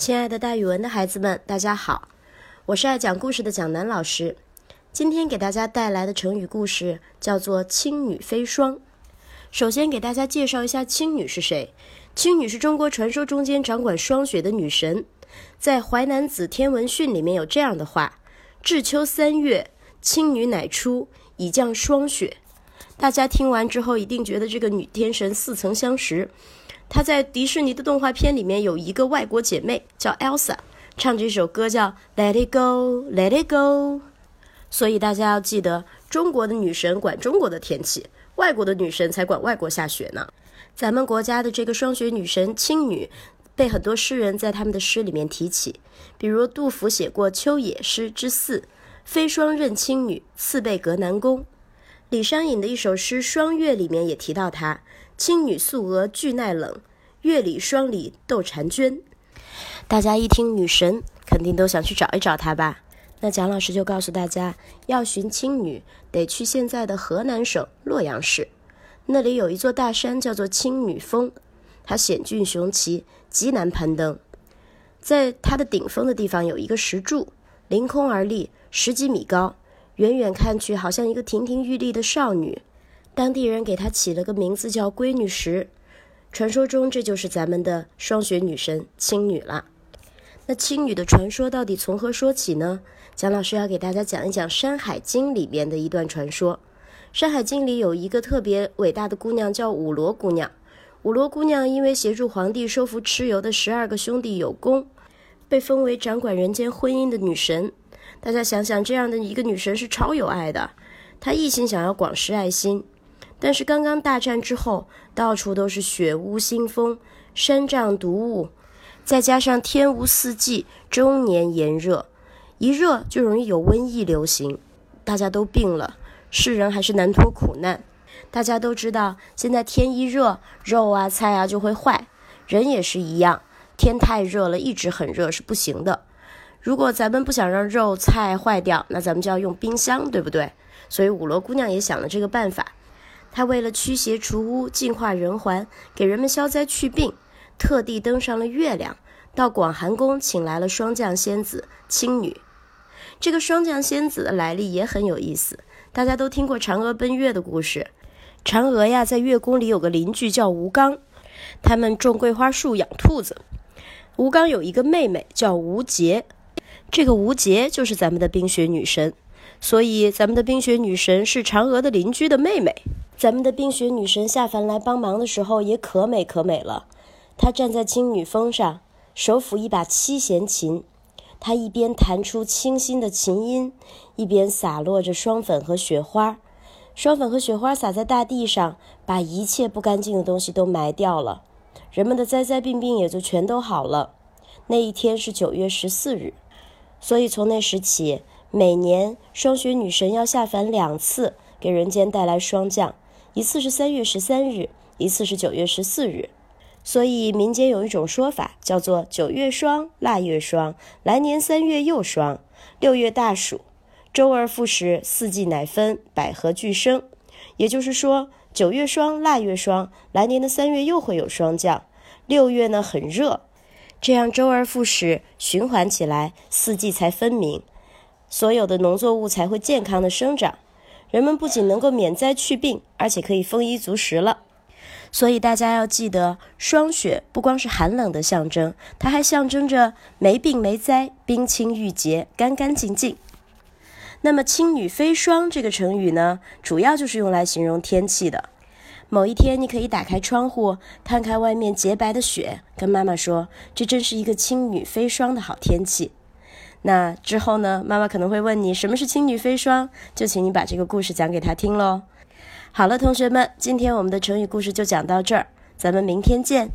亲爱的，大语文的孩子们，大家好，我是爱讲故事的蒋楠老师。今天给大家带来的成语故事叫做“青女飞霜”。首先给大家介绍一下青女是谁。青女是中国传说中间掌管霜雪的女神。在《淮南子·天文训》里面有这样的话：“至秋三月，青女乃出，以降霜雪。”大家听完之后一定觉得这个女天神似曾相识。她在迪士尼的动画片里面有一个外国姐妹叫 Elsa，唱这首歌叫 Let It Go, Let It Go。所以大家要记得，中国的女神管中国的天气，外国的女神才管外国下雪呢。咱们国家的这个霜雪女神青女，被很多诗人在他们的诗里面提起，比如杜甫写过《秋野诗之四》，飞霜任青女，次被隔南宫。李商隐的一首诗《霜月》里面也提到她。青女素娥惧耐冷，月里霜里斗婵娟。大家一听女神，肯定都想去找一找她吧？那蒋老师就告诉大家，要寻青女，得去现在的河南省洛阳市。那里有一座大山，叫做青女峰，它险峻雄奇，极难攀登。在它的顶峰的地方有一个石柱，凌空而立，十几米高，远远看去好像一个亭亭玉立的少女。当地人给她起了个名字叫闺女石，传说中这就是咱们的霜雪女神青女了。那青女的传说到底从何说起呢？蒋老师要给大家讲一讲《山海经》里面的一段传说。《山海经》里有一个特别伟大的姑娘叫五罗姑娘，五罗姑娘因为协助皇帝收服蚩尤的十二个兄弟有功，被封为掌管人间婚姻的女神。大家想想，这样的一个女神是超有爱的，她一心想要广施爱心。但是刚刚大战之后，到处都是雪屋腥风，山瘴毒雾，再加上天无四季，终年炎热，一热就容易有瘟疫流行，大家都病了，世人还是难脱苦难。大家都知道，现在天一热，肉啊菜啊就会坏，人也是一样，天太热了，一直很热是不行的。如果咱们不想让肉菜坏掉，那咱们就要用冰箱，对不对？所以五罗姑娘也想了这个办法。她为了驱邪除污、净化人寰，给人们消灾去病，特地登上了月亮，到广寒宫请来了霜降仙子青女。这个霜降仙子的来历也很有意思，大家都听过嫦娥奔月的故事。嫦娥呀，在月宫里有个邻居叫吴刚，他们种桂花树、养兔子。吴刚有一个妹妹叫吴洁，这个吴洁就是咱们的冰雪女神，所以咱们的冰雪女神是嫦娥的邻居的妹妹。咱们的冰雪女神下凡来帮忙的时候也可美可美了。她站在青女峰上，手抚一把七弦琴，她一边弹出清新的琴音，一边洒落着霜粉和雪花。霜粉和雪花洒在大地上，把一切不干净的东西都埋掉了，人们的灾灾病病也就全都好了。那一天是九月十四日，所以从那时起，每年霜雪女神要下凡两次，给人间带来霜降。一次是三月十三日，一次是九月十四日，所以民间有一种说法，叫做“九月霜，腊月霜，来年三月又霜，六月大暑，周而复始，四季乃分，百合俱生”。也就是说，九月霜，腊月霜，来年的三月又会有霜降，六月呢很热，这样周而复始，循环起来，四季才分明，所有的农作物才会健康的生长。人们不仅能够免灾去病，而且可以丰衣足食了。所以大家要记得，霜雪不光是寒冷的象征，它还象征着没病没灾、冰清玉洁、干干净净。那么“青女飞霜”这个成语呢，主要就是用来形容天气的。某一天，你可以打开窗户，看看外面洁白的雪，跟妈妈说：“这真是一个青女飞霜的好天气。”那之后呢？妈妈可能会问你什么是青女飞霜，就请你把这个故事讲给她听喽。好了，同学们，今天我们的成语故事就讲到这儿，咱们明天见。